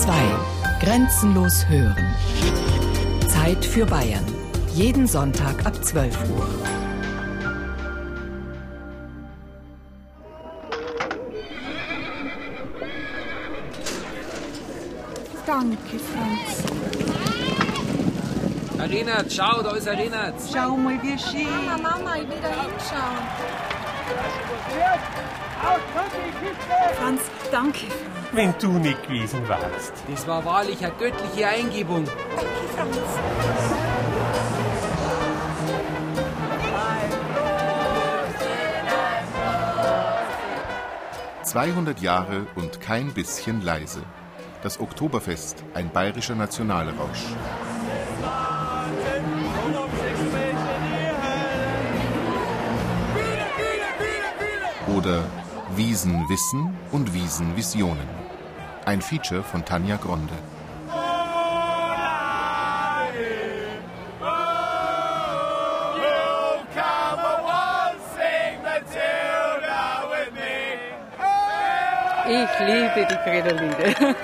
2. Grenzenlos hören. Zeit für Bayern. Jeden Sonntag ab 12 Uhr. Danke, Franz. Erinert, schau, da ist Erinert. Schau mal, wie schön. Mama, Mama, ich will da hinschauen. Franz, danke. Wenn du nicht gewesen warst. Das war wahrlich eine göttliche Eingebung. Danke, Franz. 200 Jahre und kein bisschen leise. Das Oktoberfest, ein bayerischer Nationalrausch. Oder Wiesen Wissen und Wiesen Visionen. Ein Feature von Tanja Gronde. Ich liebe die Credoline.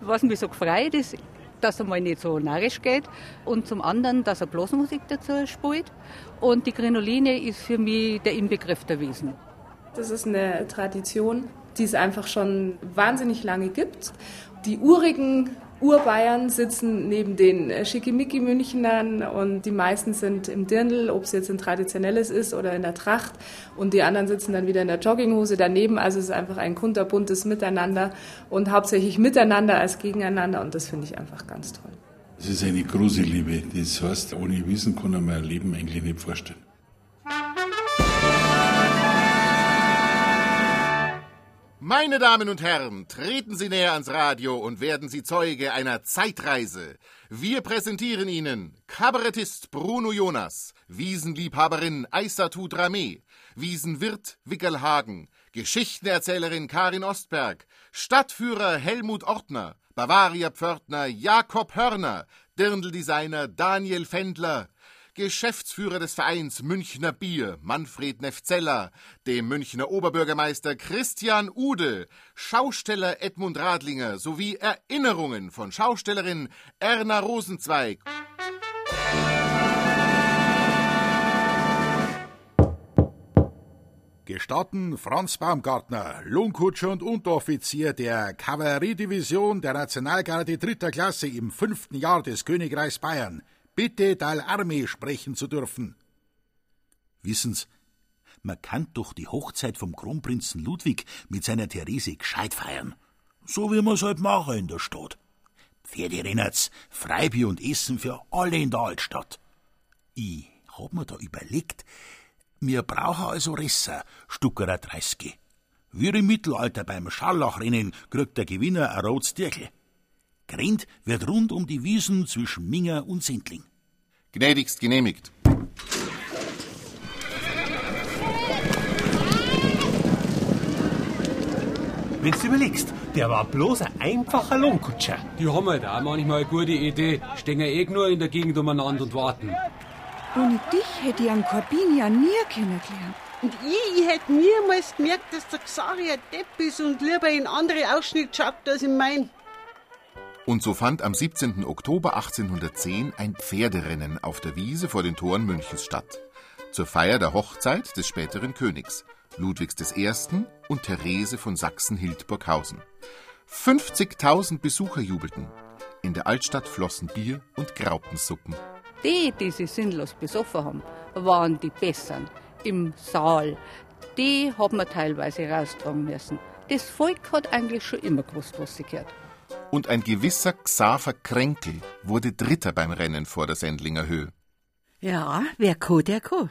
Was mich so gefreut ist, dass er mal nicht so narrisch geht und zum anderen, dass er Blasmusik dazu spielt. Und die Grinoline ist für mich der Inbegriff der Wiesen. Das ist eine Tradition, die es einfach schon wahnsinnig lange gibt. Die urigen Urbayern sitzen neben den Schickimicki-Münchnern und die meisten sind im Dirndl, ob es jetzt ein traditionelles ist oder in der Tracht und die anderen sitzen dann wieder in der Jogginghose daneben. Also es ist einfach ein kunterbuntes Miteinander und hauptsächlich miteinander als gegeneinander und das finde ich einfach ganz toll. Es ist eine große Liebe. Das heißt, ohne Wissen kann man ein Leben eigentlich nicht vorstellen. Meine Damen und Herren, treten Sie näher ans Radio und werden Sie Zeuge einer Zeitreise. Wir präsentieren Ihnen Kabarettist Bruno Jonas, Wiesenliebhaberin Aissatu Dramé, Wiesenwirt Wickelhagen, Geschichtenerzählerin Karin Ostberg, Stadtführer Helmut Ortner, Bavaria-Pförtner Jakob Hörner, Dirndl-Designer Daniel Fendler, Geschäftsführer des Vereins Münchner Bier, Manfred Nefzeller, dem Münchner Oberbürgermeister Christian Ude, Schausteller Edmund Radlinger sowie Erinnerungen von Schaustellerin Erna Rosenzweig. Gestatten Franz Baumgartner, Lohnkutscher und Unteroffizier der Kavalleriedivision der Nationalgarde dritter Klasse im fünften Jahr des Königreichs Bayern, bitte Dal sprechen zu dürfen. Wissen's, man kann doch die Hochzeit vom Kronprinzen Ludwig mit seiner Therese gescheit feiern. So wie man's halt machen in der Stadt. Pferderennerts, Freibier und Essen für alle in der Altstadt. Ich hab mir da überlegt, mir brauchen also Resser, Stuckerer 30. Wie im Mittelalter beim Scharlachrennen kriegt der Gewinner ein rotes Dirkel. Grennt wird rund um die Wiesen zwischen Minger und Sendling. Gnädigst genehmigt. Wenn du überlegst, der war bloß ein einfacher Lohnkutscher. Die haben halt auch manchmal eine gute Idee. Stehen ja eh nur in der Gegend umeinander und warten. Ohne dich hätte ich einen Corbin ja nie kennengelernt. Und ich, ich hätte niemals gemerkt, dass der Xari ein Depp ist und lieber in andere Ausschnitt schaut als in mein. Und so fand am 17. Oktober 1810 ein Pferderennen auf der Wiese vor den Toren Münchens statt. Zur Feier der Hochzeit des späteren Königs, Ludwigs I. und Therese von Sachsen-Hildburghausen. 50.000 Besucher jubelten. In der Altstadt flossen Bier und Graupensuppen. Die, die sich sinnlos besoffen haben, waren die Besseren im Saal. Die haben wir teilweise raustragen müssen. Das Volk hat eigentlich schon immer gewusst, was sie gehört. Und ein gewisser Xaver Kränkel wurde Dritter beim Rennen vor der Sendlinger Höhe. Ja, wer ko, der ko.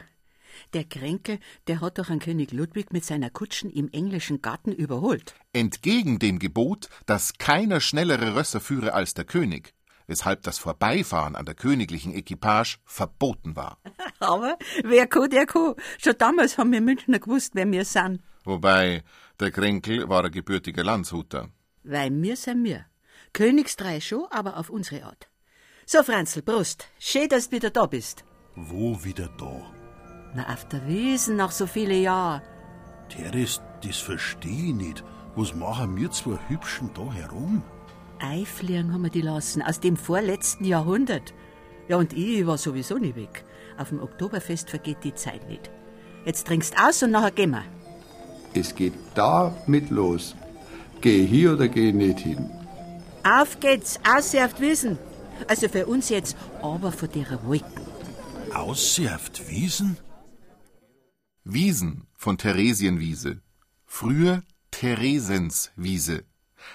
Der Kränkel, der hat doch einen König Ludwig mit seiner Kutschen im englischen Garten überholt. Entgegen dem Gebot, dass keiner schnellere Rösser führe als der König, weshalb das Vorbeifahren an der königlichen Equipage verboten war. Aber wer ko, der ko. Schon damals haben wir Münchner gewusst, wer wir sind. Wobei, der Kränkel war ein gebürtiger Landshuter. Weil wir sind wir. Königstrei schon, aber auf unsere Art. So, Franzl, Brust. Schön, dass du wieder da bist. Wo wieder da? Na, auf der Wiesen nach so vielen Jahren. Teres, das versteh ich nicht. Was machen wir zwei Hübschen da herum? einfliegen haben wir die lassen, aus dem vorletzten Jahrhundert. Ja, und ich war sowieso nie weg. Auf dem Oktoberfest vergeht die Zeit nicht. Jetzt trinkst aus und nachher gehen wir. Es geht damit los. Geh hier oder geh nicht hin. Auf geht's, aus auf die Wiesen. Also für uns jetzt, aber von der Wolken. Aussehen auf die Wiesen? Wiesen von Theresienwiese. Früher Theresenswiese.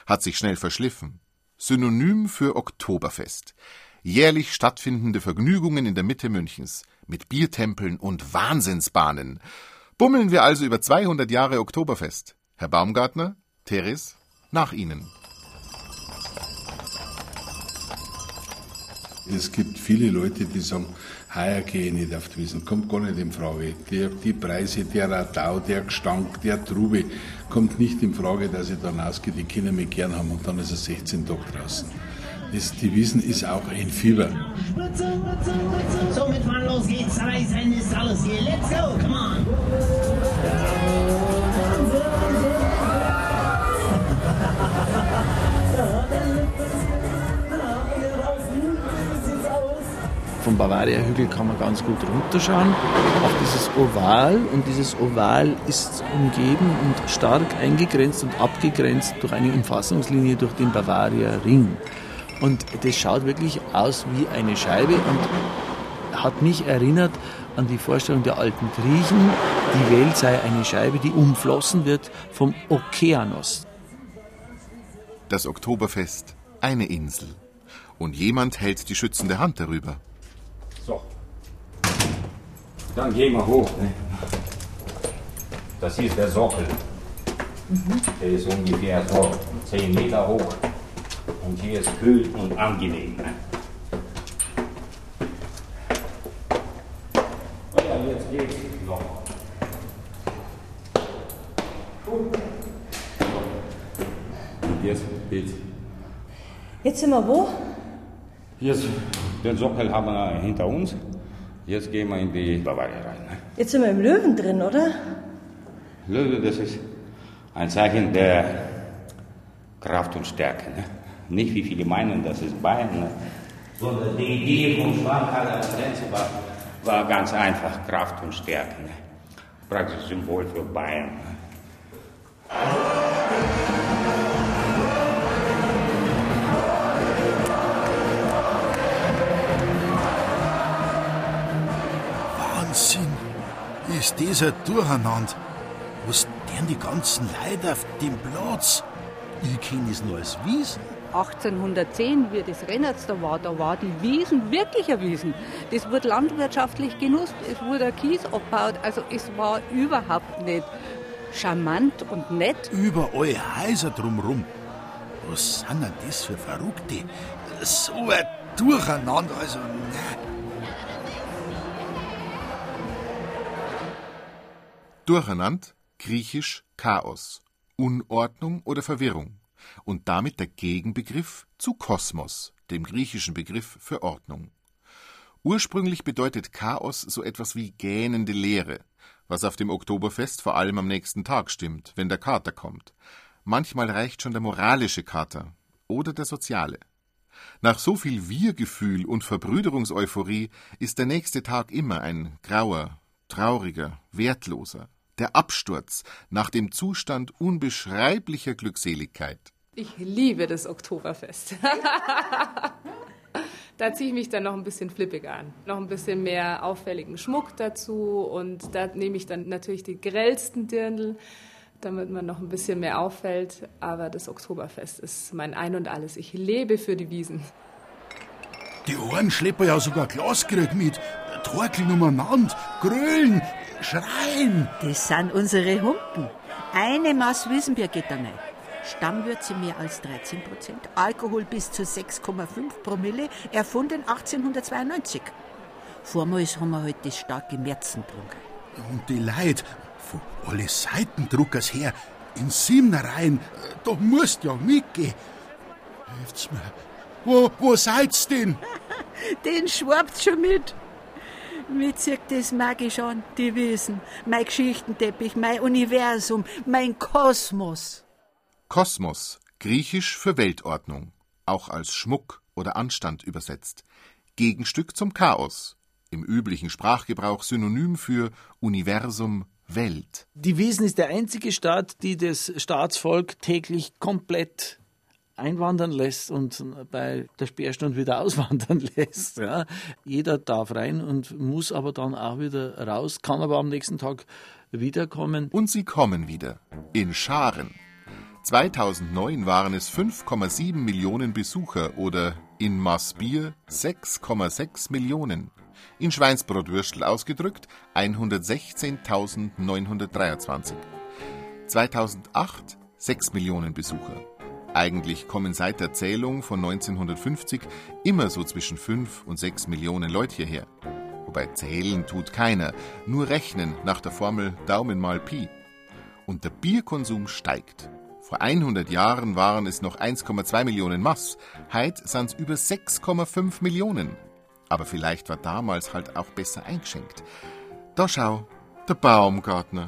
Hat sich schnell verschliffen. Synonym für Oktoberfest. Jährlich stattfindende Vergnügungen in der Mitte Münchens. Mit Biertempeln und Wahnsinnsbahnen. Bummeln wir also über 200 Jahre Oktoberfest. Herr Baumgartner, Teres, nach Ihnen. Es gibt viele Leute, die sagen, heuer gehe ich nicht auf die Wiesen, kommt gar nicht in Frage. Die, die Preise, der Radau, der Gestank, der Trube, kommt nicht in Frage, dass ich dann ausgehe, die Kinder mich gern haben und dann ist es 16 Tage draußen. Das, die Wiesen ist auch ein Fieber. Somit mal los geht's, Reisen ist alles hier. Let's go, come on. Vom Bavaria Hügel kann man ganz gut runterschauen auf dieses Oval und dieses Oval ist umgeben und stark eingegrenzt und abgegrenzt durch eine Umfassungslinie durch den Bavaria Ring. Und das schaut wirklich aus wie eine Scheibe und hat mich erinnert an die Vorstellung der alten Griechen, die Welt sei eine Scheibe, die umflossen wird vom Okeanos. Das Oktoberfest, eine Insel. Und jemand hält die schützende Hand darüber. Dann gehen wir hoch. Ne? Das hier ist der Sockel. Der ist ungefähr so 10 Meter hoch. Und hier ist kühl und angenehm. Ne? Oh ja, jetzt geht's noch. Und jetzt geht's. Jetzt sind wir wo? Jetzt, den Sockel haben wir hinter uns. Jetzt gehen wir in die Bavaria rein. Ne? Jetzt sind wir im Löwen drin, oder? Löwe, das ist ein Zeichen der Kraft und Stärke. Ne? Nicht wie viele meinen, das ist Bayern, ne? sondern die Idee von Schwankal als Grenze war, war ganz einfach Kraft und Stärke. Ne? Praktisch Symbol für Bayern. Ne? Ist dieser Durcheinander? Was denn die ganzen Leute auf dem Platz? Ich kenne es nur als Wiesen. 1810, wie das Rennertz da war, da war die Wiesen wirklich eine Wiesen. Das wurde landwirtschaftlich genutzt, es wurde Kies abgebaut, also es war überhaupt nicht charmant und nett. Überall Häuser drumrum. Was sind denn das für Verrückte? So ein Durcheinander, also, ne. Durcheinander, griechisch Chaos, Unordnung oder Verwirrung und damit der Gegenbegriff zu Kosmos, dem griechischen Begriff für Ordnung. Ursprünglich bedeutet Chaos so etwas wie gähnende Leere, was auf dem Oktoberfest vor allem am nächsten Tag stimmt, wenn der Kater kommt. Manchmal reicht schon der moralische Kater oder der soziale. Nach so viel Wir-Gefühl und Verbrüderungseuphorie ist der nächste Tag immer ein grauer, trauriger, wertloser, der Absturz nach dem Zustand unbeschreiblicher Glückseligkeit. Ich liebe das Oktoberfest. da ziehe ich mich dann noch ein bisschen flippig an. Noch ein bisschen mehr auffälligen Schmuck dazu und da nehme ich dann natürlich die grellsten Dirndl, damit man noch ein bisschen mehr auffällt. Aber das Oktoberfest ist mein Ein und Alles. Ich lebe für die Wiesen. Die Ohren schleppen ja sogar Glasgerät mit. Torkeln umeinander, grölen, schreien. Das sind unsere Humpen. Eine Maß Wiesenbier geht da rein. Stammwürze mehr als 13 Prozent, Alkohol bis zu 6,5 Promille, erfunden 1892. Vormals haben wir halt das starke Märzen getrunken. Und die Leute, von alle Seiten druckers her, in siebener Reihen, da musst ja mitgehen. Helft's mir. Wo, wo seid's denn? Den schwabt schon mit. Mir zieht das magisch an, die Wiesen, mein Geschichtenteppich, mein Universum, mein Kosmos. Kosmos, griechisch für Weltordnung. auch als Schmuck oder Anstand übersetzt. Gegenstück zum Chaos, im üblichen Sprachgebrauch synonym für Universum, Welt. Die Wiesen ist der einzige Staat, die das Staatsvolk täglich komplett einwandern lässt und bei der Sperrstunde wieder auswandern lässt. Ja. Jeder darf rein und muss aber dann auch wieder raus, kann aber am nächsten Tag wiederkommen. Und sie kommen wieder. In Scharen. 2009 waren es 5,7 Millionen Besucher oder in Massbier 6,6 Millionen. In Schweinsbrotwürstel ausgedrückt 116.923. 2008 6 Millionen Besucher. Eigentlich kommen seit der Zählung von 1950 immer so zwischen 5 und 6 Millionen Leute hierher. Wobei zählen tut keiner, nur rechnen nach der Formel Daumen mal Pi. Und der Bierkonsum steigt. Vor 100 Jahren waren es noch 1,2 Millionen Mass, heute sind es über 6,5 Millionen. Aber vielleicht war damals halt auch besser eingeschenkt. Da schau, der Baumgartner.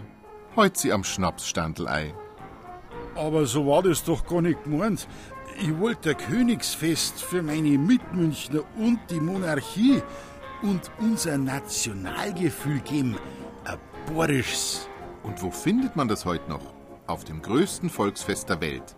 Heut sie am Schnapsstandel ei. Aber so war das doch gar nicht gemeint. Ich wollte ein Königsfest für meine Mitmünchner und die Monarchie und unser Nationalgefühl geben. Ein bohrisches. Und wo findet man das heute noch? Auf dem größten Volksfest der Welt.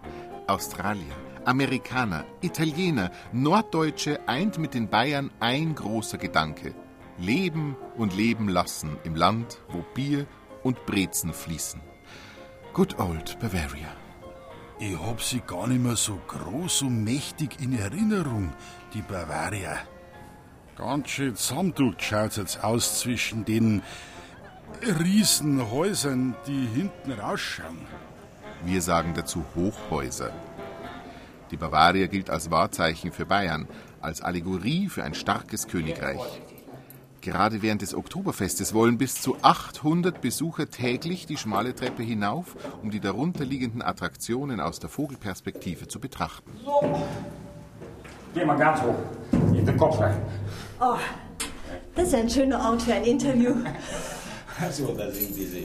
Australier, Amerikaner, Italiener, Norddeutsche eint mit den Bayern ein großer Gedanke. Leben und leben lassen im Land, wo Bier und Brezen fließen. Good old Bavaria. Ich hab sie gar nicht mehr so groß und mächtig in Erinnerung, die Bavaria. Ganz schön zusammendruckt schaut's jetzt aus zwischen den Riesenhäusern, die hinten rausschauen. Wir sagen dazu Hochhäuser. Die Bavaria gilt als Wahrzeichen für Bayern, als Allegorie für ein starkes Königreich. Gerade während des Oktoberfestes wollen bis zu 800 Besucher täglich die schmale Treppe hinauf, um die darunterliegenden Attraktionen aus der Vogelperspektive zu betrachten. So. Geh mal ganz hoch. In den Kopf rein. Oh, das ist ein schöner Ort für ein Interview. Also, da sind diese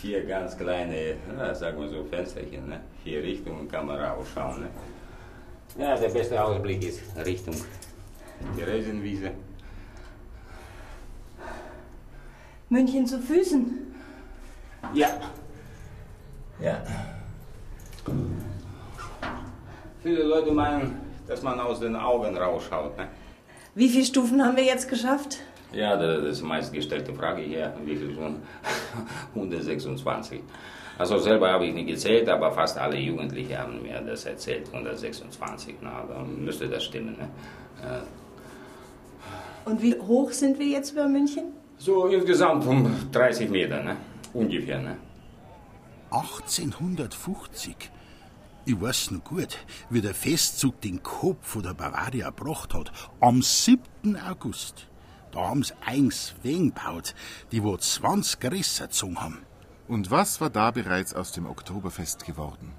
vier ganz kleine, na, sagen wir so, Fensterchen. Ne? Vier Richtungen kann man rausschauen. Ne? Ja, der beste Ausblick ist Richtung Theresienwiese. München zu Füßen. Ja. Ja. Viele Leute meinen, dass man aus den Augen rausschaut. Ne? Wie viele Stufen haben wir jetzt geschafft? Ja, das ist die meistgestellte Frage hier. Wie viele schon? 126. Also selber habe ich nicht gezählt, aber fast alle Jugendliche haben mir das erzählt. 126. Na, dann müsste das stimmen. Ne? Und wie hoch sind wir jetzt über München? So insgesamt um 30 Meter, ne? Ungefähr, ne? 1850. Ich weiß noch gut, wie der Festzug den Kopf von der Bavaria gebracht hat. Am 7. August. Da haben sie eigens Wegen gebaut, die wo 20 Risse gezogen haben. Und was war da bereits aus dem Oktoberfest geworden?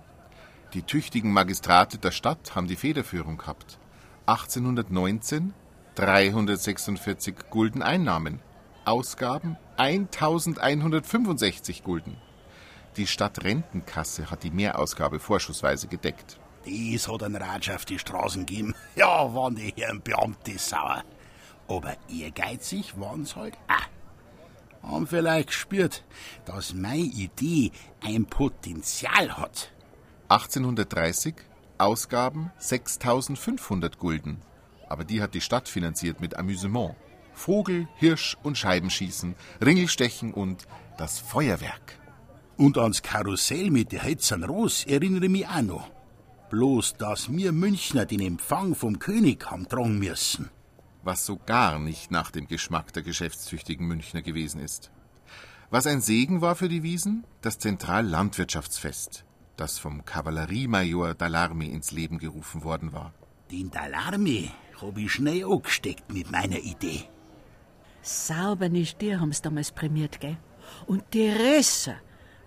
Die tüchtigen Magistrate der Stadt haben die Federführung gehabt. 1819 346 Gulden Einnahmen. Ausgaben 1165 Gulden. Die Stadtrentenkasse hat die Mehrausgabe vorschussweise gedeckt. Das hat ein Ratsch auf die Straßen gegeben. Ja, waren die Herren Beamte sauer. Aber ehrgeizig waren's halt auch. Haben vielleicht gespürt, dass meine Idee ein Potenzial hat. 1830 Ausgaben 6500 Gulden. Aber die hat die Stadt finanziert mit Amüsement. Vogel, Hirsch und Scheibenschießen, Ringelstechen und das Feuerwerk. Und ans Karussell mit der Heizern Ros erinnere ich mich auch noch. Bloß, dass wir Münchner den Empfang vom König haben tragen müssen. Was so gar nicht nach dem Geschmack der geschäftstüchtigen Münchner gewesen ist. Was ein Segen war für die Wiesen? Das Zentrallandwirtschaftsfest, das vom Kavalleriemajor Dalarmi ins Leben gerufen worden war. Den Dalarmi hab ich schnell angesteckt mit meiner Idee. Sauberne Stier haben's damals prämiert, gell? Und die Risse,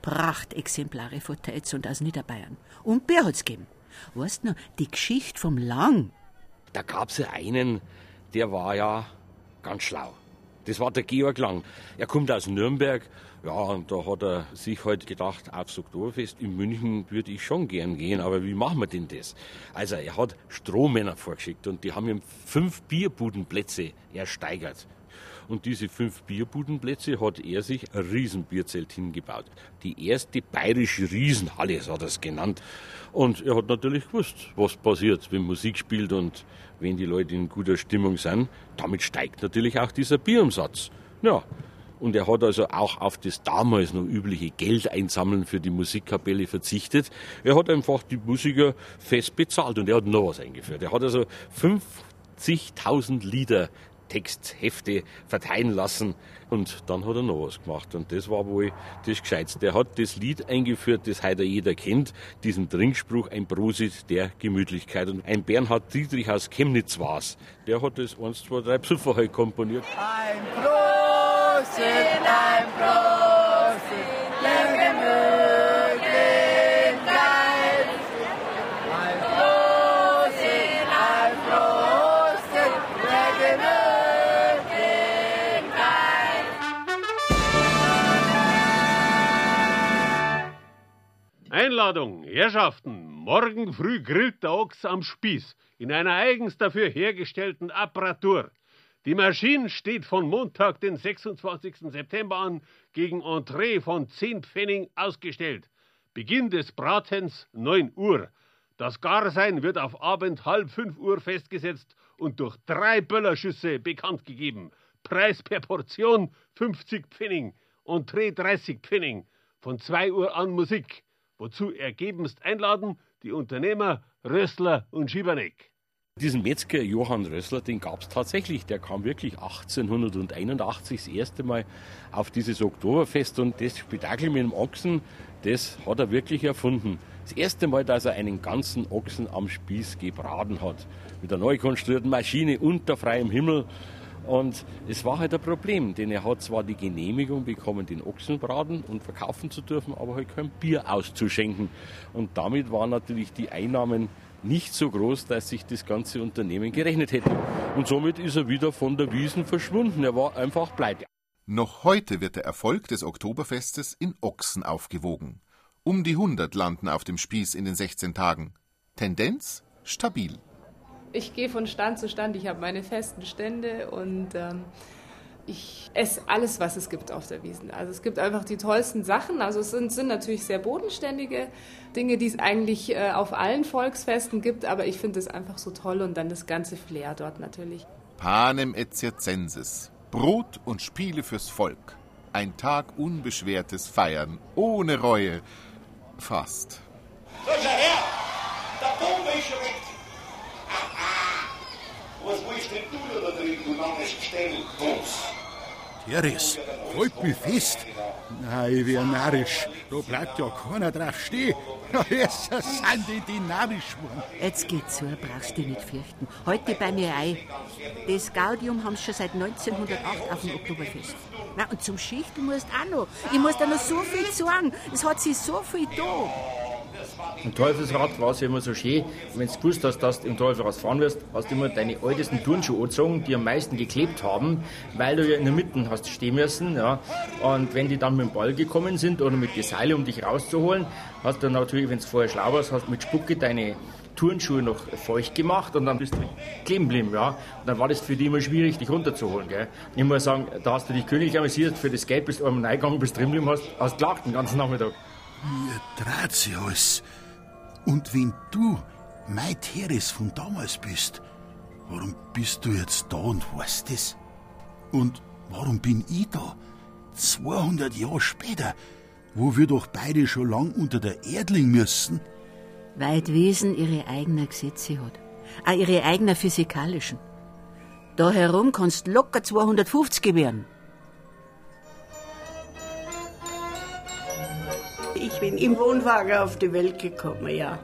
Prachtexemplare von Teitz und aus Niederbayern. Und Bier hat's gegeben. Weißt du noch, die Geschichte vom Lang. Da gab's ja einen, der war ja ganz schlau. Das war der Georg Lang. Er kommt aus Nürnberg. Ja, und da hat er sich halt gedacht, aufs Oktoberfest in München würde ich schon gern gehen, aber wie machen wir denn das? Also er hat Strohmänner vorgeschickt und die haben ihm fünf Bierbudenplätze ersteigert. Und diese fünf Bierbudenplätze hat er sich ein Riesenbierzelt hingebaut. Die erste bayerische Riesenhalle, so hat er es genannt. Und er hat natürlich gewusst, was passiert, wenn Musik spielt und wenn die Leute in guter Stimmung sind. Damit steigt natürlich auch dieser Bierumsatz. Ja, und er hat also auch auf das damals noch übliche Geld einsammeln für die Musikkapelle verzichtet. Er hat einfach die Musiker fest bezahlt und er hat noch was eingeführt. Er hat also 50.000 Lieder Texthefte verteilen lassen. Und dann hat er noch was gemacht. Und das war wohl das Gescheitste. Er hat das Lied eingeführt, das heute jeder kennt. Diesen Trinkspruch, ein Prosit der Gemütlichkeit. Und ein Bernhard Dietrich aus Chemnitz war's. Der hat das 1, 2, 3 Psuffer halt komponiert. Ein Prosit, ein Prosit Einladung, Herrschaften! Morgen früh grillt der Ochs am Spieß in einer eigens dafür hergestellten Apparatur. Die Maschine steht von Montag, den 26. September an, gegen Entree von 10 Pfennig ausgestellt. Beginn des Bratens 9 Uhr. Das Garsein wird auf Abend halb 5 Uhr festgesetzt und durch drei Böllerschüsse bekannt gegeben. Preis per Portion 50 Pfennig, Entree 30 Pfennig. Von 2 Uhr an Musik. Wozu ergebenst einladen die Unternehmer Rössler und Schieberneck. Diesen Metzger Johann Rössler, den gab es tatsächlich. Der kam wirklich 1881 das erste Mal auf dieses Oktoberfest und das Spektakel mit dem Ochsen, das hat er wirklich erfunden. Das erste Mal, dass er einen ganzen Ochsen am Spieß gebraten hat. Mit einer neu konstruierten Maschine unter freiem Himmel. Und es war halt ein Problem, denn er hat zwar die Genehmigung bekommen, den Ochsen braten und verkaufen zu dürfen, aber halt kein Bier auszuschenken. Und damit waren natürlich die Einnahmen nicht so groß, dass sich das ganze Unternehmen gerechnet hätte. Und somit ist er wieder von der Wiesen verschwunden. Er war einfach pleite. Noch heute wird der Erfolg des Oktoberfestes in Ochsen aufgewogen. Um die 100 landen auf dem Spieß in den 16 Tagen. Tendenz stabil. Ich gehe von Stand zu Stand, ich habe meine festen Stände und ähm, ich esse alles, was es gibt auf der Wiesen. Also es gibt einfach die tollsten Sachen. Also es sind, sind natürlich sehr bodenständige Dinge, die es eigentlich äh, auf allen Volksfesten gibt, aber ich finde es einfach so toll und dann das ganze Flair dort natürlich. Panem et circenses. Brot und Spiele fürs Volk. Ein Tag unbeschwertes Feiern, ohne Reue. Fast. So, her! Der Bombe ist schon weg! Was willst denn du da drin, du langes Gestell? Was? Teres, halt mich fest. Nein, ich wär narrisch. Da bleibt ja keiner drauf stehen. Jetzt sind die, die narrisch geworden. Jetzt geht's so, brauchst dich nicht fürchten. Halt dich bei mir ein. Das Gaudium haben sie schon seit 1908 auf dem Oktoberfest. Na, und zum Schichten musst du auch noch. Ich muss da noch so viel sagen. Es hat sich so viel da. Im Teufelsrad war es ja immer so schön, wenn du gewusst hast, dass du im Teufelsrad fahren wirst, hast du immer deine ältesten Turnschuhe angezogen, die am meisten geklebt haben, weil du ja in der Mitte hast stehen müssen. Ja. Und wenn die dann mit dem Ball gekommen sind oder mit den Seile, um dich rauszuholen, hast du natürlich, wenn du vorher schlau warst, hast mit Spucke deine Turnschuhe noch feucht gemacht und dann bist du kleben geblieben, ja. Und dann war das für die immer schwierig, dich runterzuholen, gell. Ich muss sagen, da hast du dich königlich amüsiert, für das Geld bist du einmal reingegangen, bist drin geblieben, hast, hast gelacht den ganzen Nachmittag. Mir dreht sich alles. Und wenn du mein Teres von damals bist, warum bist du jetzt da und weißt das? Und warum bin ich da? 200 Jahre später, wo wir doch beide schon lang unter der Erde liegen müssen. Weil Wesen ihre eigenen Gesetze hat. Auch ihre eigenen physikalischen. Da herum kannst locker 250 werden. Ich bin im Wohnwagen auf die Welt gekommen, ja.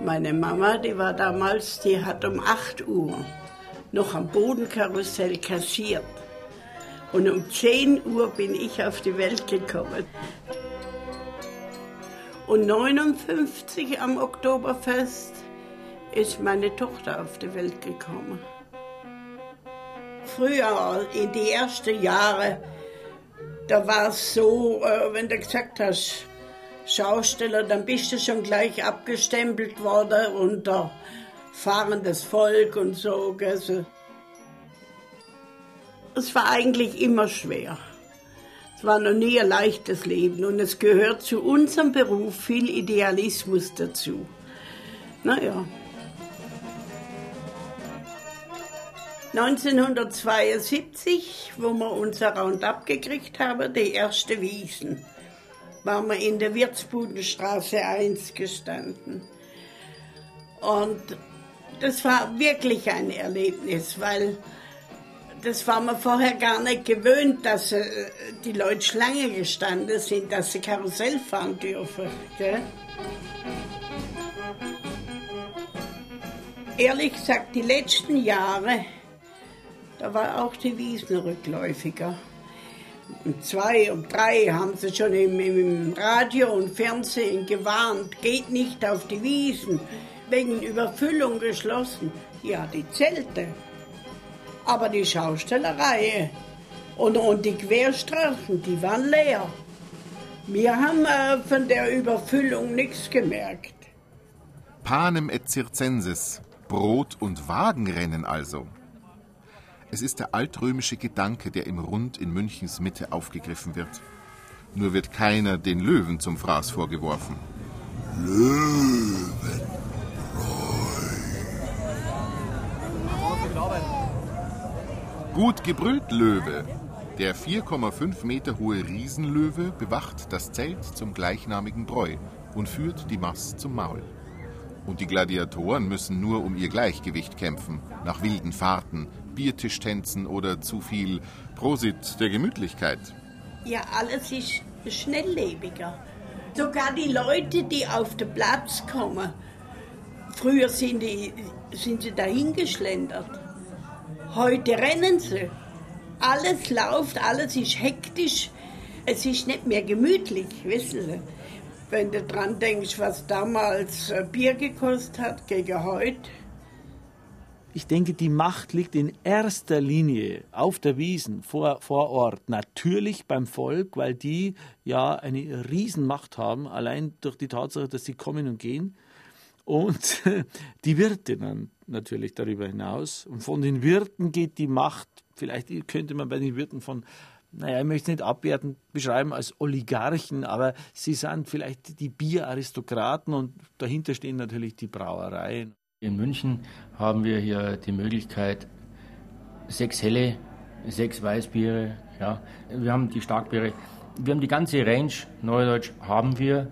Meine Mama, die war damals, die hat um 8 Uhr noch am Bodenkarussell kassiert. Und um 10 Uhr bin ich auf die Welt gekommen. Und 59 am Oktoberfest ist meine Tochter auf die Welt gekommen. Früher, in die ersten Jahre, da war es so, äh, wenn du gesagt hast, Schausteller, dann bist du schon gleich abgestempelt worden unter fahrendes Volk und so. Es war eigentlich immer schwer. Es war noch nie ein leichtes Leben und es gehört zu unserem Beruf viel Idealismus dazu. Naja. 1972, wo wir unser Roundup gekriegt haben, die erste Wiesen, waren wir in der Wirtsbudenstraße 1 gestanden. Und das war wirklich ein Erlebnis, weil das war mir vorher gar nicht gewöhnt, dass äh, die Leute Schlange gestanden sind, dass sie Karussell fahren dürfen. Gell? Ehrlich gesagt, die letzten Jahre, da war auch die Wiesen rückläufiger. Um zwei, um drei haben sie schon im, im Radio und Fernsehen gewarnt, geht nicht auf die Wiesen, wegen Überfüllung geschlossen. Ja, die Zelte. Aber die Schaustellerei und, und die Querstraßen, die waren leer. Wir haben äh, von der Überfüllung nichts gemerkt. Panem et Circenses, Brot- und Wagenrennen also. Es ist der altrömische Gedanke, der im Rund in Münchens Mitte aufgegriffen wird. Nur wird keiner den Löwen zum Fraß vorgeworfen. Löwen. Gut gebrüllt, Löwe. Der 4,5 Meter hohe Riesenlöwe bewacht das Zelt zum gleichnamigen Bräu und führt die Mass zum Maul. Und die Gladiatoren müssen nur um ihr Gleichgewicht kämpfen, nach wilden Fahrten, Biertischtänzen oder zu viel Prosit der Gemütlichkeit. Ja, alles ist schnelllebiger. Sogar die Leute, die auf den Platz kommen, früher sind, die, sind sie dahingeschlendert. Heute rennen sie. Alles läuft, alles ist hektisch. Es ist nicht mehr gemütlich, wissen Sie. Wenn du dran denkst, was damals äh, Bier gekostet hat gegen heute. Ich denke, die Macht liegt in erster Linie auf der Wiesen vor, vor Ort. Natürlich beim Volk, weil die ja eine Riesenmacht haben, allein durch die Tatsache, dass sie kommen und gehen. Und die Wirte dann natürlich darüber hinaus. Und von den Wirten geht die Macht, vielleicht könnte man bei den Wirten von naja, ich möchte es nicht abwertend beschreiben als Oligarchen, aber sie sind vielleicht die Bieraristokraten und dahinter stehen natürlich die Brauereien. In München haben wir hier die Möglichkeit, sechs helle, sechs Weißbiere, ja. Wir haben die Starkbiere, wir haben die ganze Range, Neudeutsch haben wir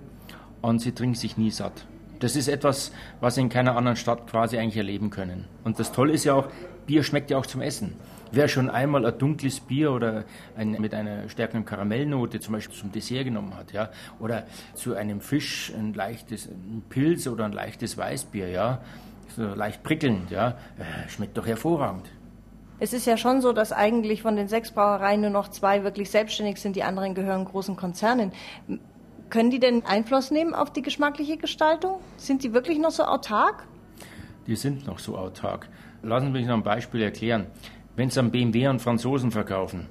und sie trinken sich nie satt. Das ist etwas, was Sie in keiner anderen Stadt quasi eigentlich erleben können. Und das Tolle ist ja auch, Bier schmeckt ja auch zum Essen. Wer schon einmal ein dunkles Bier oder ein, mit einer stärkeren Karamellnote zum Beispiel zum Dessert genommen hat, ja, oder zu einem Fisch ein leichtes ein Pilz oder ein leichtes Weißbier, ja, so leicht prickelnd, ja, äh, schmeckt doch hervorragend. Es ist ja schon so, dass eigentlich von den sechs Brauereien nur noch zwei wirklich selbstständig sind, die anderen gehören großen Konzernen. Können die denn Einfluss nehmen auf die geschmackliche Gestaltung? Sind die wirklich noch so autark? Die sind noch so autark. Lassen Sie mich noch ein Beispiel erklären. Wenn Sie einen BMW an Franzosen verkaufen,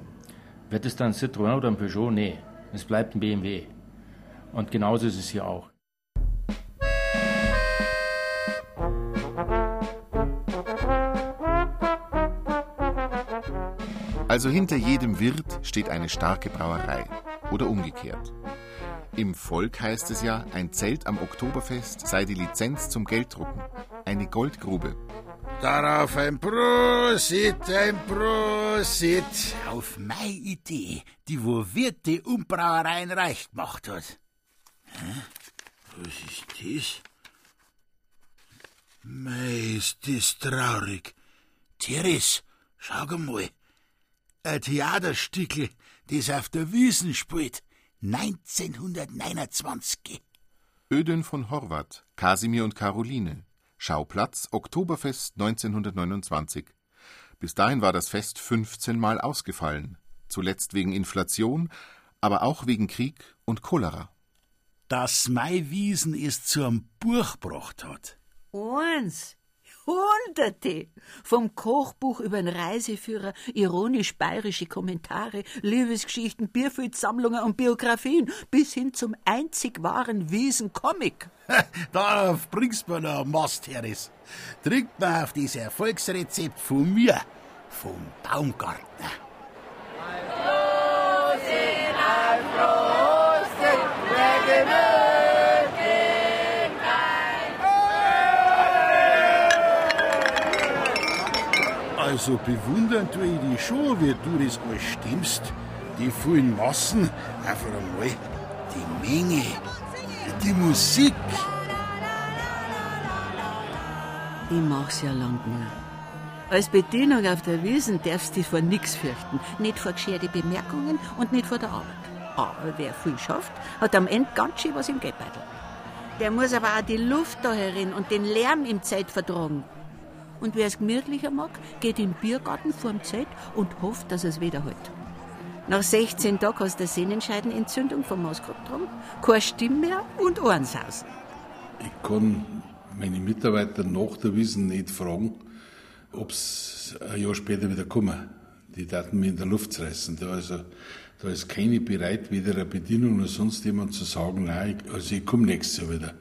wird es dann Citroën oder ein Peugeot? Nee, es bleibt ein BMW. Und genauso ist es hier auch. Also hinter jedem Wirt steht eine starke Brauerei. Oder umgekehrt. Im Volk heißt es ja, ein Zelt am Oktoberfest sei die Lizenz zum Gelddrucken. Eine Goldgrube. Darauf ein Prosit, ein Prosit. Auf meine Idee, die wo Wirte und Brauereien reich gemacht hat. Hä? Was ist das? Mei, ist das traurig. Therese, schau mal. Ein Theaterstückel, das auf der Wiesen spielt. 1929. Ödön von Horvath, Kasimir und Caroline. Schauplatz Oktoberfest 1929. Bis dahin war das Fest 15 Mal ausgefallen. Zuletzt wegen Inflation, aber auch wegen Krieg und Cholera. Dass Maiwiesen es zum Buch gebracht hat. Eins. Hunderte. Vom Kochbuch über den Reiseführer, ironisch-bayerische Kommentare, Liebesgeschichten, Bierfüllsammlungen und Biografien bis hin zum einzig wahren Wiesencomic. Darauf bringst du noch Mast, Herres. Trinkt man auf das Erfolgsrezept von mir, vom Baumgartner. Also bewundern tue ich dich schon, wie du das alles stimmst. Die vielen Massen, einfach einmal die Menge, die Musik. Ich mach's ja lang nur. Als Bedienung auf der Wiesen darfst du dich vor nix fürchten. Nicht vor gescherte Bemerkungen und nicht vor der Arbeit. Aber wer viel schafft, hat am Ende ganz schön was im Geldbeutel. Der muss aber auch die Luft da herin und den Lärm im Zelt vertragen. Und wer es gemütlicher mag, geht in den Biergarten vorm Zelt und hofft, dass es wieder hält. Nach 16 Tagen hast du eine Sehnenscheidenentzündung vom drum, keine Stimme mehr und Ohrensausen. Ich kann meine Mitarbeiter nach der Wiesen nicht fragen, ob sie ein Jahr später wieder kommen. Die taten mir in der Luft zerreißen. Da, also, da ist keine bereit, weder eine Bedienung noch sonst jemand zu sagen, nein, also ich komme nächstes Jahr wieder.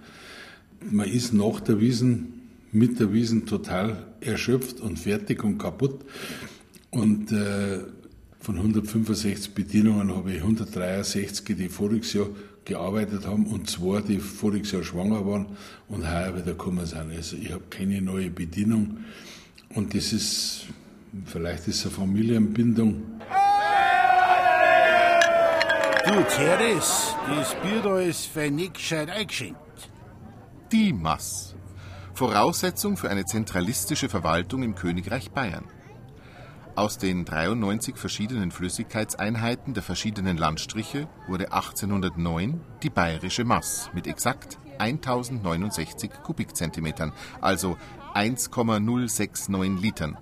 Man ist nach der Wiesen mit der Wiesen total erschöpft und fertig und kaputt. Und äh, von 165 Bedienungen habe ich 163, die voriges Jahr gearbeitet haben und zwei, die voriges Jahr schwanger waren und heuer wieder gekommen sind. Also ich habe keine neue Bedienung und das ist, vielleicht ist es eine Familienbindung. Du, Teres, das Bier da ist für nicht gescheit eingeschenkt. Die Mass. Voraussetzung für eine zentralistische Verwaltung im Königreich Bayern. Aus den 93 verschiedenen Flüssigkeitseinheiten der verschiedenen Landstriche wurde 1809 die bayerische Mass mit exakt 1069 Kubikzentimetern, also 1,069 Litern.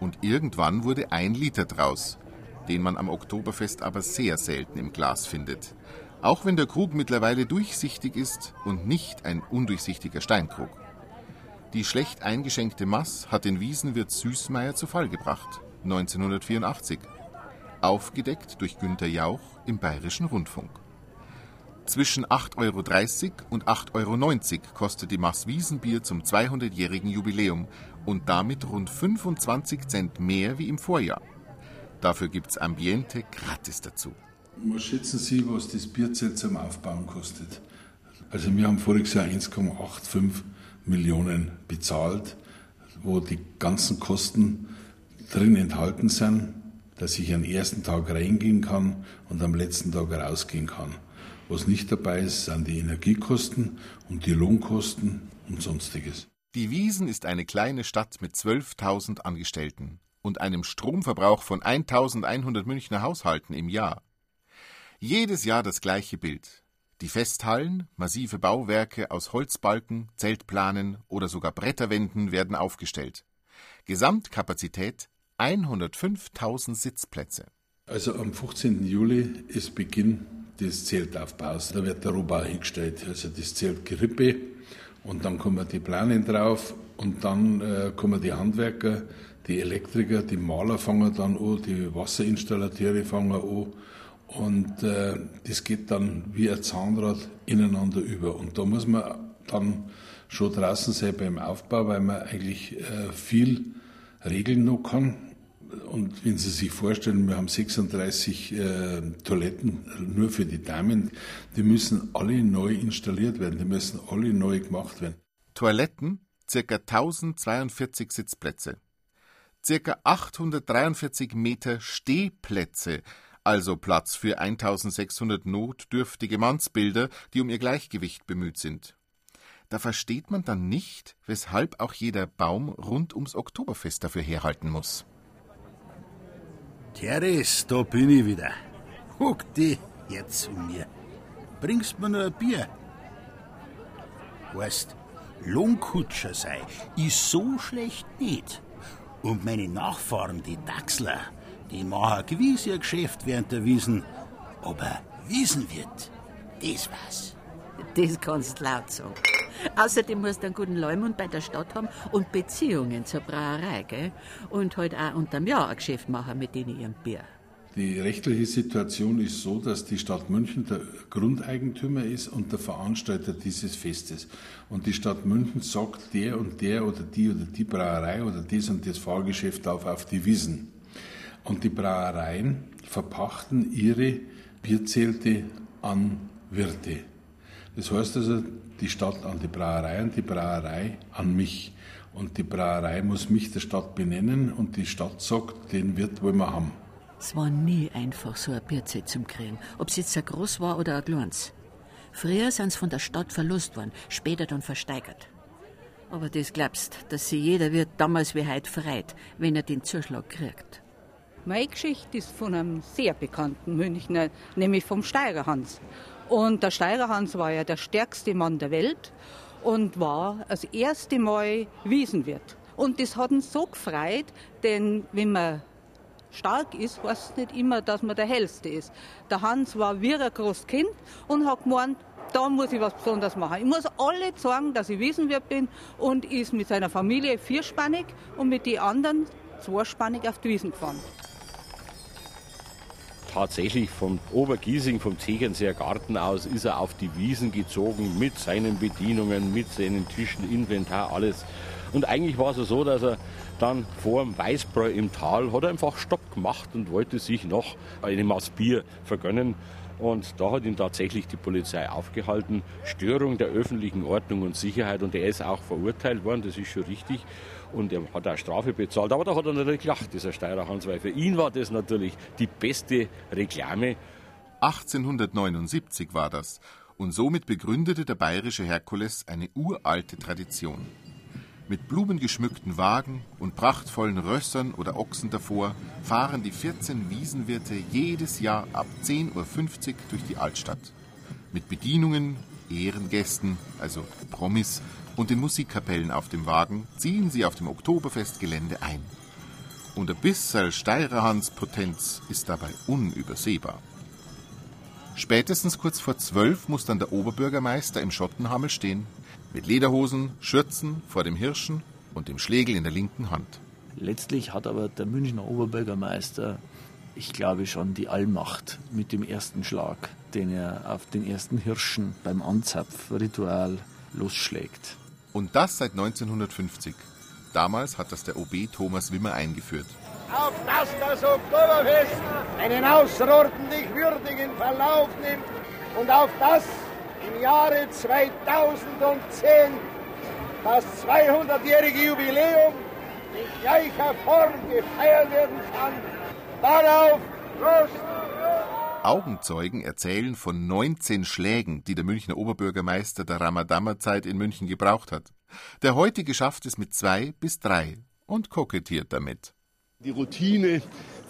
Und irgendwann wurde ein Liter draus, den man am Oktoberfest aber sehr selten im Glas findet. Auch wenn der Krug mittlerweile durchsichtig ist und nicht ein undurchsichtiger Steinkrug. Die schlecht eingeschenkte Mass hat den Wiesenwirt Süßmeier zu Fall gebracht, 1984. Aufgedeckt durch Günter Jauch im Bayerischen Rundfunk. Zwischen 8,30 Euro und 8,90 Euro kostet die Mass Wiesenbier zum 200-jährigen Jubiläum und damit rund 25 Cent mehr wie im Vorjahr. Dafür gibt's Ambiente gratis dazu. Was schätzen Sie, was das Bierzelt zum Aufbauen kostet? Also wir haben voriges Jahr 1,85 Millionen bezahlt, wo die ganzen Kosten drin enthalten sind, dass ich am ersten Tag reingehen kann und am letzten Tag rausgehen kann. Was nicht dabei ist, sind die Energiekosten und die Lohnkosten und sonstiges. Die Wiesen ist eine kleine Stadt mit 12.000 Angestellten und einem Stromverbrauch von 1.100 Münchner Haushalten im Jahr. Jedes Jahr das gleiche Bild. Die Festhallen, massive Bauwerke aus Holzbalken, Zeltplanen oder sogar Bretterwänden werden aufgestellt. Gesamtkapazität 105.000 Sitzplätze. Also am 15. Juli ist Beginn des Zeltaufbaus. Da wird der Rohbau hingestellt, also das Zelt Gerippe und dann kommen die Planen drauf und dann äh, kommen die Handwerker, die Elektriker, die Maler fangen dann an, die Wasserinstallateure fangen an und äh, das geht dann wie ein Zahnrad ineinander über. Und da muss man dann schon draußen sein beim Aufbau, weil man eigentlich äh, viel regeln noch kann. Und wenn Sie sich vorstellen, wir haben 36 äh, Toiletten nur für die Damen, die müssen alle neu installiert werden, die müssen alle neu gemacht werden. Toiletten, circa 1042 Sitzplätze, circa 843 Meter Stehplätze, also Platz für 1600 notdürftige Mannsbilder, die um ihr Gleichgewicht bemüht sind. Da versteht man dann nicht, weshalb auch jeder Baum rund ums Oktoberfest dafür herhalten muss. Teres, da bin ich wieder. Guck dich jetzt zu mir. Bringst mir noch ein Bier? Weißt, Lohnkutscher sei, ist so schlecht nicht. Und meine Nachfahren, die Dachsler, die machen gewiss ihr Geschäft während der Wiesen. Aber Wiesenwirt, das was. Das kannst du laut sagen. Außerdem musst du einen guten Leumund bei der Stadt haben und Beziehungen zur Brauerei, gell? Und halt auch unterm Jahr ein Geschäft machen mit denen ihrem Bier. Die rechtliche Situation ist so, dass die Stadt München der Grundeigentümer ist und der Veranstalter dieses Festes. Und die Stadt München sagt, der und der oder die oder die Brauerei oder das und das Fahrgeschäft darf auf die Wiesen. Und die Brauereien verpachten ihre Bierzelte an Wirte. Das heißt also, die Stadt an die Brauerei und die Brauerei an mich. Und die Brauerei muss mich der Stadt benennen und die Stadt sagt, den Wirt wollen wir haben. Es war nie einfach, so ein Bierzelt zu kriegen, ob es jetzt ein groß war oder ein kleines. Früher sind sie von der Stadt verlust worden, später dann versteigert. Aber das glaubst, dass sich jeder wird damals wie heute freut, wenn er den Zuschlag kriegt. Meine Geschichte ist von einem sehr bekannten Münchner, nämlich vom Steirer Hans. Und der Steirer Hans war ja der stärkste Mann der Welt und war das erste Mal Wiesenwirt. Und das hat ihn so gefreut, denn wenn man stark ist, heißt es nicht immer, dass man der Hellste ist. Der Hans war wie ein großes Kind und hat gemeint, da muss ich was Besonderes machen. Ich muss alle zeigen, dass ich Wiesenwirt bin und ist mit seiner Familie vierspannig und mit den anderen zweispannig auf die Wiesen gefahren tatsächlich vom Obergiesing, vom Tegernseer Garten aus, ist er auf die Wiesen gezogen mit seinen Bedienungen, mit seinen Tischen, Inventar, alles. Und eigentlich war es so, dass er dann vor dem Weißbräu im Tal hat er einfach Stopp gemacht und wollte sich noch eine Maß Bier vergönnen. Und da hat ihn tatsächlich die Polizei aufgehalten. Störung der öffentlichen Ordnung und Sicherheit. Und er ist auch verurteilt worden, das ist schon richtig. Und er hat auch Strafe bezahlt. Aber da hat er natürlich gelacht, dieser Steirer Hans, weil für ihn war das natürlich die beste Reklame. 1879 war das. Und somit begründete der bayerische Herkules eine uralte Tradition. Mit blumengeschmückten Wagen und prachtvollen Rössern oder Ochsen davor fahren die 14 Wiesenwirte jedes Jahr ab 10.50 Uhr durch die Altstadt. Mit Bedienungen, Ehrengästen, also Promis, und den Musikkapellen auf dem Wagen ziehen sie auf dem Oktoberfestgelände ein. Und ein bisschen Steirerhans Potenz ist dabei unübersehbar. Spätestens kurz vor zwölf muss dann der Oberbürgermeister im Schottenhammel stehen mit Lederhosen, Schürzen vor dem Hirschen und dem Schlegel in der linken Hand. Letztlich hat aber der Münchner Oberbürgermeister, ich glaube schon, die Allmacht mit dem ersten Schlag, den er auf den ersten Hirschen beim Anzapfritual losschlägt. Und das seit 1950. Damals hat das der OB Thomas Wimmer eingeführt. Auf dass das Oktoberfest einen außerordentlich würdigen Verlauf nimmt und auf das im Jahre 2010 das 200-jährige Jubiläum in gleicher Form gefeiert werden kann. Darauf Prost! Augenzeugen erzählen von 19 Schlägen, die der Münchner Oberbürgermeister der Ramadammer-Zeit in München gebraucht hat. Der heutige schafft es mit zwei bis drei und kokettiert damit. Die Routine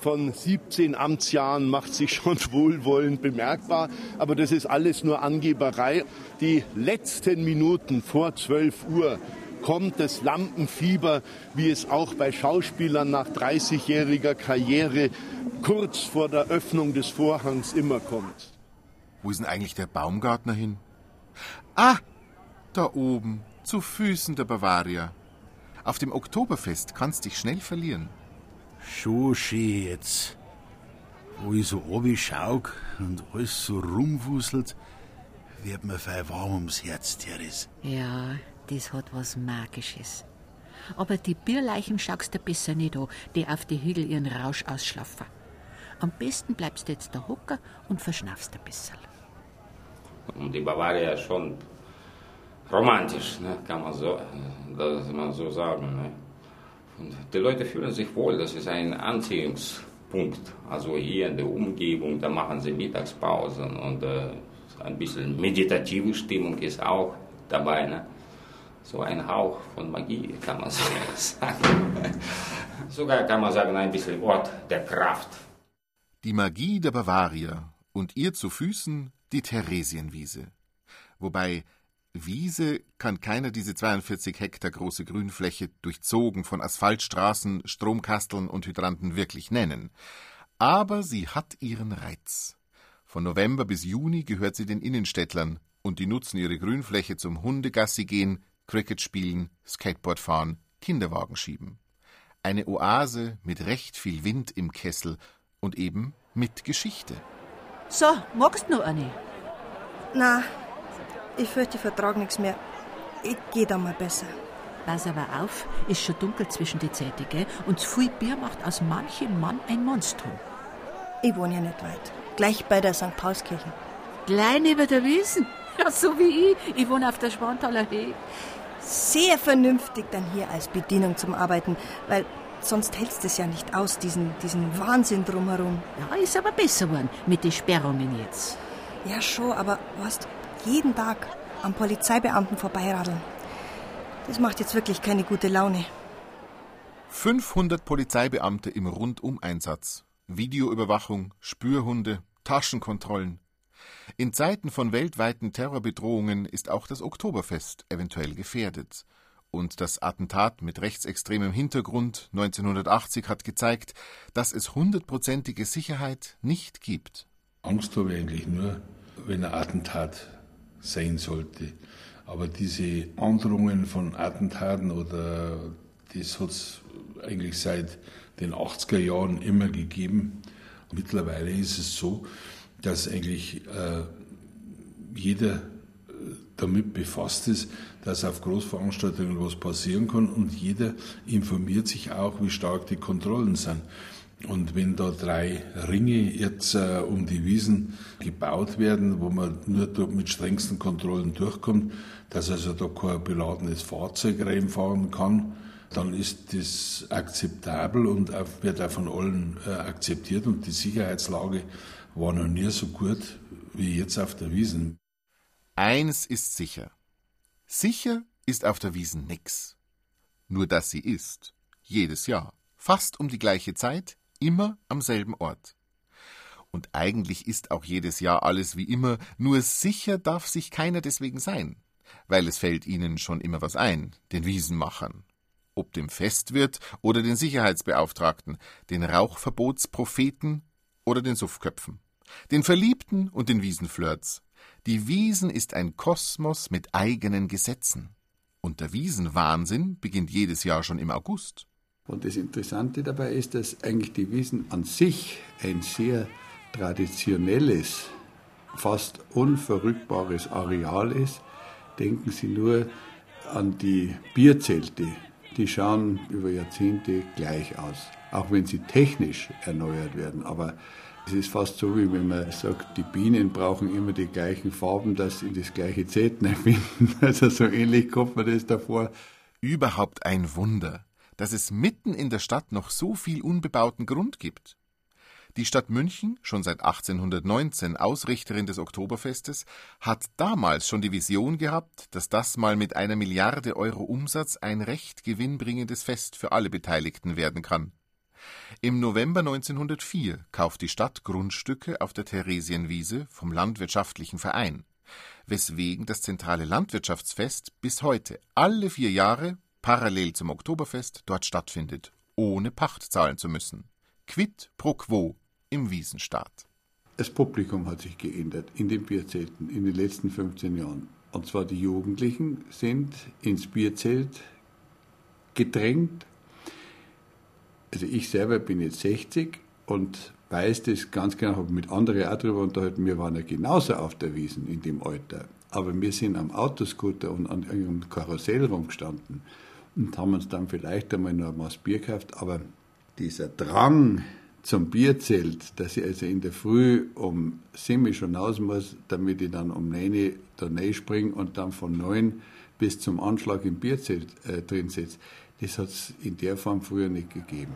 von 17 Amtsjahren macht sich schon wohlwollend bemerkbar. Aber das ist alles nur Angeberei. Die letzten Minuten vor 12 Uhr kommt das Lampenfieber, wie es auch bei Schauspielern nach 30-jähriger Karriere kurz vor der Öffnung des Vorhangs immer kommt. Wo ist denn eigentlich der Baumgartner hin? Ah, da oben, zu Füßen der Bavaria. Auf dem Oktoberfest kannst dich schnell verlieren. Schon schön jetzt. Wo ich so schau und alles so rumwuselt, wird mir fein warm ums Herz, Teres. Ja, das hat was Magisches. Aber die Bierleichen schaust du besser nicht an, die auf die Hügel ihren Rausch ausschlafen. Am besten bleibst du jetzt da hocker und verschnaufst ein bisschen. Und die Bavaria ist schon romantisch, ne? kann man so, das man so sagen. Ne? Und die Leute fühlen sich wohl, das ist ein Anziehungspunkt. Also hier in der Umgebung, da machen sie Mittagspausen und äh, ein bisschen meditative Stimmung ist auch dabei. Ne? So ein Hauch von Magie, kann man sagen. Sogar kann man sagen, ein bisschen Ort der Kraft. Die Magie der Bavaria und ihr zu Füßen die Theresienwiese. Wobei Wiese kann keiner diese 42 Hektar große Grünfläche, durchzogen von Asphaltstraßen, Stromkasteln und Hydranten, wirklich nennen. Aber sie hat ihren Reiz. Von November bis Juni gehört sie den Innenstädtlern Und die nutzen ihre Grünfläche zum Hundegassi gehen, Cricket spielen, Skateboard fahren, Kinderwagen schieben. Eine Oase mit recht viel Wind im Kessel und eben mit Geschichte. So, magst du noch eine? Na, ich fürchte, ich vertrag nichts mehr. Ich geh da mal besser. Pass aber auf, ist schon dunkel zwischen die Zeiten, gell? Und zu viel Bier macht aus manchem Mann ein Monstrum. Ich wohne ja nicht weit. Gleich bei der St. Paulskirche. Klein über der Wiesen? Ja, so wie ich. Ich wohne auf der Schwanthaler Höhe. Sehr vernünftig dann hier als Bedienung zum Arbeiten, weil sonst hältst es ja nicht aus, diesen, diesen Wahnsinn drumherum. Ja, ist aber besser geworden mit den Sperrungen jetzt. Ja, schon, aber was jeden Tag am Polizeibeamten vorbeiradeln. Das macht jetzt wirklich keine gute Laune. 500 Polizeibeamte im Rundumeinsatz. Videoüberwachung, Spürhunde, Taschenkontrollen. In Zeiten von weltweiten Terrorbedrohungen ist auch das Oktoberfest eventuell gefährdet. Und das Attentat mit rechtsextremem Hintergrund 1980 hat gezeigt, dass es hundertprozentige Sicherheit nicht gibt. Angst habe ich eigentlich nur, wenn ein Attentat sein sollte. Aber diese Androhungen von Attentaten oder das hat es eigentlich seit den 80er Jahren immer gegeben. Mittlerweile ist es so, dass eigentlich äh, jeder äh, damit befasst ist, dass auf Großveranstaltungen was passieren kann und jeder informiert sich auch, wie stark die Kontrollen sind. Und wenn da drei Ringe jetzt äh, um die Wiesen gebaut werden, wo man nur mit strengsten Kontrollen durchkommt, dass also da kein beladenes Fahrzeug reinfahren kann, dann ist das akzeptabel und wird auch von allen äh, akzeptiert und die Sicherheitslage war noch nie so gut wie jetzt auf der Wiesen. Eins ist sicher. Sicher ist auf der Wiesen nix. Nur dass sie ist. Jedes Jahr. Fast um die gleiche Zeit, immer am selben Ort. Und eigentlich ist auch jedes Jahr alles wie immer, nur sicher darf sich keiner deswegen sein, weil es fällt ihnen schon immer was ein, den Wiesenmachern. Ob dem Festwirt oder den Sicherheitsbeauftragten, den Rauchverbotspropheten oder den Suffköpfen, den Verliebten und den Wiesenflirts. Die Wiesen ist ein Kosmos mit eigenen Gesetzen. Und der Wiesenwahnsinn beginnt jedes Jahr schon im August. Und das Interessante dabei ist, dass eigentlich die Wiesen an sich ein sehr traditionelles, fast unverrückbares Areal ist. Denken Sie nur an die Bierzelte. Die schauen über Jahrzehnte gleich aus, auch wenn sie technisch erneuert werden. Aber es ist fast so, wie wenn man sagt, die Bienen brauchen immer die gleichen Farben, dass sie das gleiche Zelt finden. Also so ähnlich kommt man das davor. Überhaupt ein Wunder dass es mitten in der Stadt noch so viel unbebauten Grund gibt. Die Stadt München, schon seit 1819 Ausrichterin des Oktoberfestes, hat damals schon die Vision gehabt, dass das mal mit einer Milliarde Euro Umsatz ein recht gewinnbringendes Fest für alle Beteiligten werden kann. Im November 1904 kauft die Stadt Grundstücke auf der Theresienwiese vom Landwirtschaftlichen Verein, weswegen das zentrale Landwirtschaftsfest bis heute alle vier Jahre parallel zum Oktoberfest dort stattfindet, ohne Pacht zahlen zu müssen. Quid pro quo im Wiesenstaat. Das Publikum hat sich geändert in den Bierzelten in den letzten 15 Jahren. Und zwar die Jugendlichen sind ins Bierzelt gedrängt. Also ich selber bin jetzt 60 und weiß das ganz genau, habe mit anderen auch darüber unterhalten, wir waren ja genauso auf der Wiesen in dem Alter. Aber wir sind am Autoscooter und an irgendeinem Karussell rumgestanden und haben uns dann vielleicht einmal noch ein Maß Bier gekauft. Aber dieser Drang zum Bierzelt, dass ich also in der Früh um sieben schon raus muss, damit ich dann um neun da springe und dann von neun bis zum Anschlag im Bierzelt äh, drin sitze, das hat es in der Form früher nicht gegeben.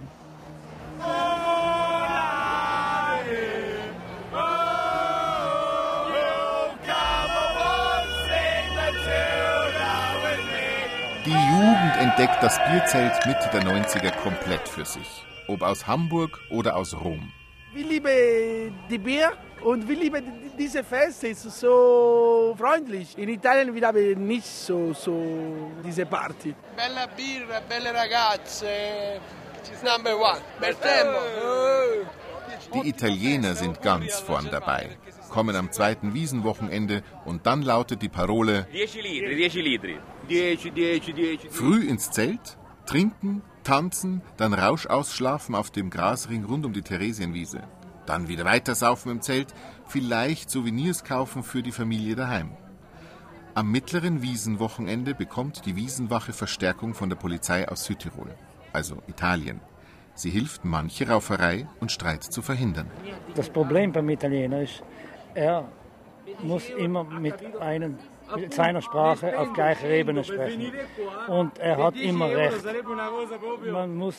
Die Jugend entdeckt das Bierzelt Mitte der 90er komplett für sich. Ob aus Hamburg oder aus Rom. Wir lieben die Bier und wir lieben diese Feste. Es ist so freundlich. In Italien wir haben nicht so, so diese Party. Bella birra, belle ragazze. Number one. Bel tempo. Die Italiener sind ganz vorn dabei. kommen am zweiten Wiesenwochenende und dann lautet die Parole 10 litri, 10 litri. 10, 10, 10. Früh ins Zelt, trinken, tanzen, dann Rausch ausschlafen auf dem Grasring rund um die Theresienwiese. Dann wieder weitersaufen im Zelt, vielleicht Souvenirs kaufen für die Familie daheim. Am mittleren Wiesenwochenende bekommt die Wiesenwache Verstärkung von der Polizei aus Südtirol, also Italien. Sie hilft, manche Rauferei und Streit zu verhindern. Das Problem beim Italiener ist, er muss immer mit einem mit seiner Sprache auf gleicher Ebene sprechen. Und er hat immer recht. Man muss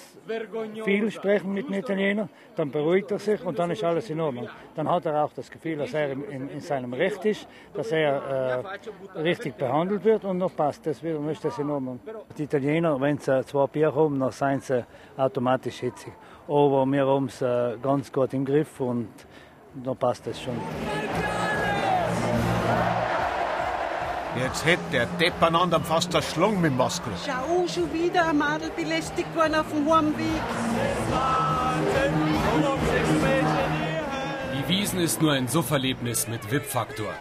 viel sprechen mit dem Italiener, dann beruhigt er sich und dann ist alles in Ordnung. Dann hat er auch das Gefühl, dass er in, in seinem Recht ist, dass er äh, richtig behandelt wird und noch passt dann ist das in Ordnung. Die Italiener, wenn sie zwei Bier haben, dann sind sie automatisch hitzig. Aber wir haben es äh, ganz gut im Griff und dann passt das schon. Jetzt hätte der Deppernander fast erschlungen mit dem Maskel. Schau, schon wieder ein Madel belästigt worden auf dem Heimweg. Die Wiesen ist nur ein Sufferlebnis mit VIP-Faktor.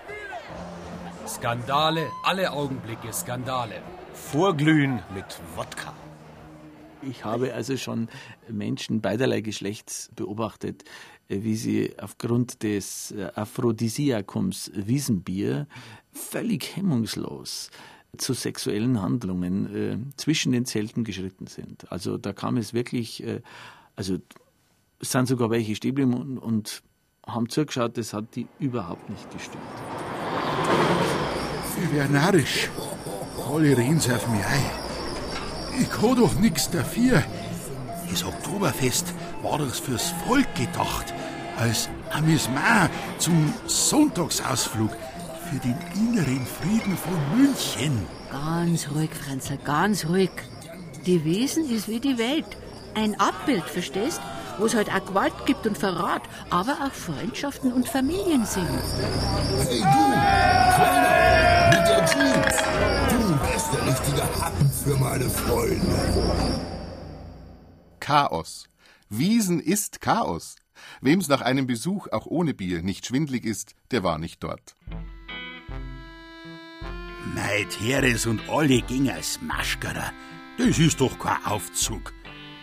Skandale, alle Augenblicke Skandale. Vorglühen mit Wodka. Ich habe also schon Menschen beiderlei Geschlechts beobachtet, wie sie aufgrund des Aphrodisiakums Wiesenbier völlig hemmungslos zu sexuellen Handlungen äh, zwischen den Zelten geschritten sind. Also da kam es wirklich, äh, also es sind sogar welche stehen und, und haben zugeschaut, das hat die überhaupt nicht gestört. Ich wär narrisch. Alle reden auf mich ein. Ich kann doch nichts dafür. Das Oktoberfest war doch fürs Volk gedacht. Als Amüsement zum Sonntagsausflug für den inneren Frieden von München. Ganz ruhig, Franzl, ganz ruhig. Die Wesen ist wie die Welt. Ein Abbild, verstehst? Wo es halt auch Gewalt gibt und Verrat, aber auch Freundschaften und Familien sind. Hey du, Kleiner, mit der Jeans. Du bist der richtige Happen für meine Freunde. Chaos. Wiesen ist Chaos. Wem's nach einem Besuch auch ohne Bier nicht schwindlig ist, der war nicht dort. Mei, Teres und alle gingen als Maschkerer. Das ist doch kein Aufzug.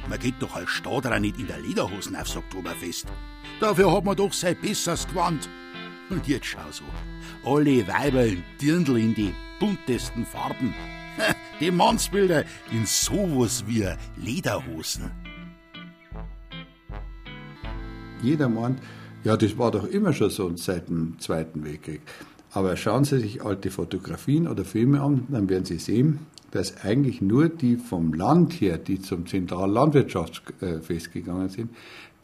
Man geht doch als Stadler nicht in der Lederhosen aufs Oktoberfest. Dafür hat man doch sein besseres Gewand. Und jetzt schau so. Alle Weiber im Dirndl in die buntesten Farben. Die Mannsbilder in sowas wie Lederhosen. Jeder meint, ja, das war doch immer schon so seit dem Zweiten Weltkrieg. Aber schauen Sie sich alte Fotografien oder Filme an, dann werden Sie sehen, dass eigentlich nur die vom Land her, die zum Zentrallandwirtschaftsfest gegangen sind,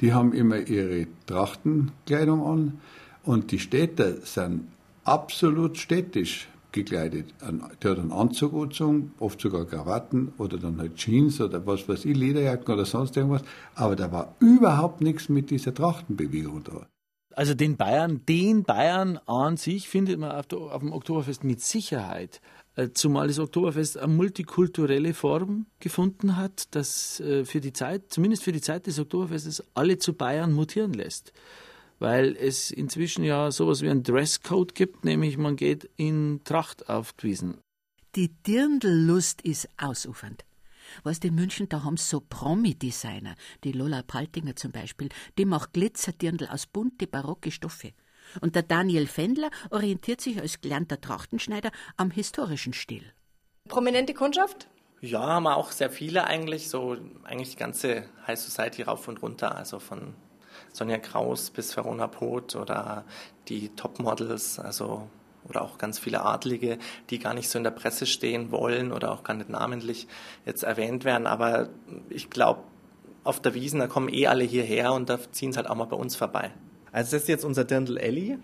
die haben immer ihre Trachtenkleidung an und die Städter sind absolut städtisch gekleidet. Der hat einen Anzug angezogen, oft sogar Krawatten oder dann halt Jeans oder was weiß ich, Lederjacken oder sonst irgendwas. Aber da war überhaupt nichts mit dieser Trachtenbewegung da. Also den Bayern, den Bayern an sich findet man auf, auf dem Oktoberfest mit Sicherheit. Äh, zumal das Oktoberfest eine multikulturelle Form gefunden hat, das äh, für die Zeit, zumindest für die Zeit des Oktoberfestes, alle zu Bayern mutieren lässt. Weil es inzwischen ja sowas wie ein Dresscode gibt, nämlich man geht in Tracht auf die Wiesen. Die Dirndellust ist ausufernd. Weißt in München, da haben so Promi-Designer, die Lola Paltinger zum Beispiel, die macht Glitzerdirndl aus bunte barocke Stoffe. Und der Daniel Fendler orientiert sich als gelernter Trachtenschneider am historischen Stil. Prominente Kundschaft? Ja, haben wir auch sehr viele eigentlich, so eigentlich die ganze High Society rauf und runter, also von Sonja Kraus bis Verona Poth oder die Topmodels, also oder auch ganz viele Adlige, die gar nicht so in der Presse stehen wollen oder auch gar nicht namentlich jetzt erwähnt werden. Aber ich glaube, auf der Wiesen, da kommen eh alle hierher und da ziehen sie halt auch mal bei uns vorbei. Also das ist jetzt unser Dirndl Ellie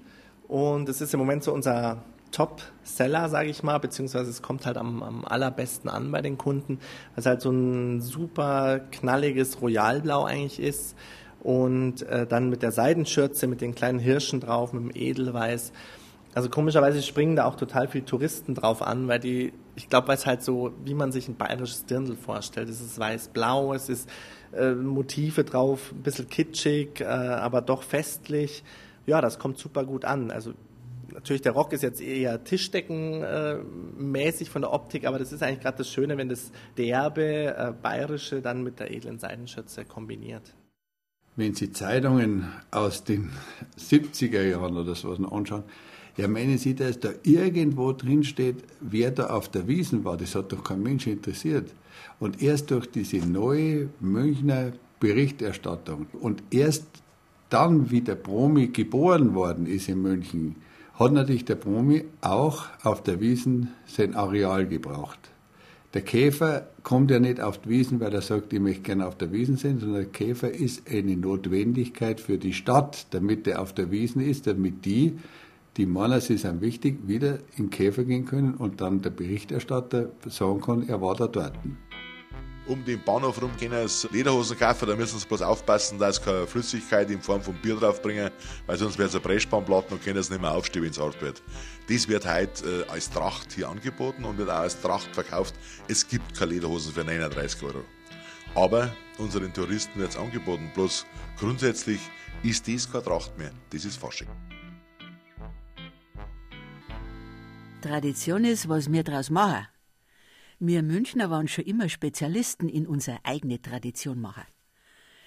und es ist im Moment so unser Top-Seller, sage ich mal, beziehungsweise es kommt halt am, am allerbesten an bei den Kunden, weil es halt so ein super knalliges Royalblau eigentlich ist und äh, dann mit der Seidenschürze, mit den kleinen Hirschen drauf, mit dem Edelweiß. Also komischerweise springen da auch total viele Touristen drauf an, weil die, ich glaube, weil es halt so, wie man sich ein bayerisches Dirndl vorstellt. Es ist weiß-blau, es ist äh, Motive drauf, ein bisschen kitschig, äh, aber doch festlich. ja, das kommt super gut an. Also natürlich der Rock ist jetzt eher Tischdeckenmäßig von der Optik, aber das ist eigentlich gerade das Schöne, wenn das derbe äh, bayerische dann mit der edlen Seidenschürze kombiniert. Wenn Sie Zeitungen aus den 70er Jahren oder so was anschauen, ja, meinen Sie, dass da irgendwo drin steht, wer da auf der Wiesen war? Das hat doch kein Mensch interessiert. Und erst durch diese neue Münchner Berichterstattung und erst dann, wie der Promi geboren worden ist in München, hat natürlich der Promi auch auf der Wiesen sein Areal gebraucht. Der Käfer kommt ja nicht auf die Wiesen, weil er sagt, ich möchte gerne auf der Wiesen sein, sondern der Käfer ist eine Notwendigkeit für die Stadt, damit er auf der Wiesen ist, damit die, die meinen, sie sind wichtig, wieder in den Käfer gehen können und dann der Berichterstatter sagen kann, er war da dort um den Bahnhof rum gehen als Lederhosen kaufen, da müssen sie bloß aufpassen, dass sie keine Flüssigkeit in Form von Bier draufbringen, weil sonst wird es ein Pressspannplatten und können sie nicht mehr aufstehen, wenn es hart wird. Das wird heute äh, als Tracht hier angeboten und wird auch als Tracht verkauft. Es gibt keine Lederhosen für 39 Euro. Aber unseren Touristen wird es angeboten. Bloß grundsätzlich ist das keine Tracht mehr. Das ist Fasching. Tradition ist, was wir daraus machen. Wir Münchner waren schon immer Spezialisten in unsere eigene Tradition machen.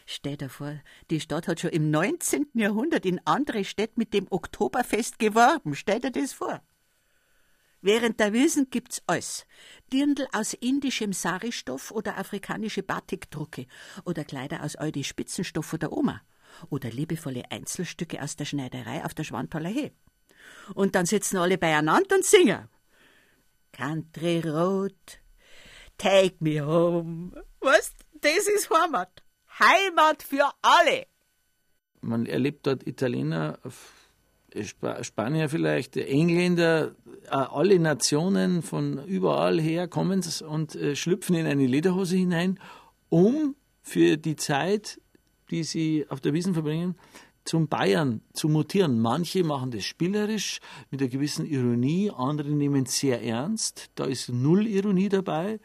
Stell dir vor, die Stadt hat schon im 19. Jahrhundert in andere Städte mit dem Oktoberfest geworben. Stell dir das vor. Während der Wiesen gibt's alles. Dirndl aus indischem Sari-Stoff oder afrikanische Batikdrucke oder Kleider aus Aldi Spitzenstoff von der Oma oder liebevolle Einzelstücke aus der Schneiderei auf der Schwanthaler Hee. Und dann sitzen alle beieinander und singen. Country Road, Take me home. Was? Das ist Heimat. Heimat für alle. Man erlebt dort Italiener, Spanier vielleicht, Engländer, äh, alle Nationen von überall her kommen und äh, schlüpfen in eine Lederhose hinein, um für die Zeit, die sie auf der Wiesen verbringen, zum Bayern zu mutieren. Manche machen das spielerisch, mit einer gewissen Ironie, andere nehmen es sehr ernst. Da ist null Ironie dabei.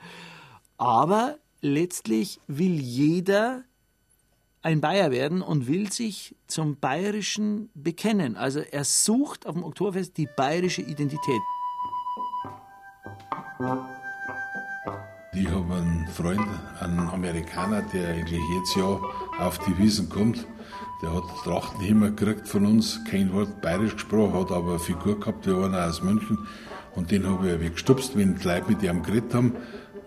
Aber letztlich will jeder ein Bayer werden und will sich zum Bayerischen bekennen. Also er sucht auf dem Oktoberfest die bayerische Identität. Ich habe einen Freund, einen Amerikaner, der eigentlich jetzt ja auf die Wiesen kommt. Der hat Trachtenhimmer gekriegt von uns, kein Wort bayerisch gesprochen, hat aber eine Figur gehabt, wie einer aus München. Und den habe ich wenig gestupst, wenn die Leute mit ihm geredet haben.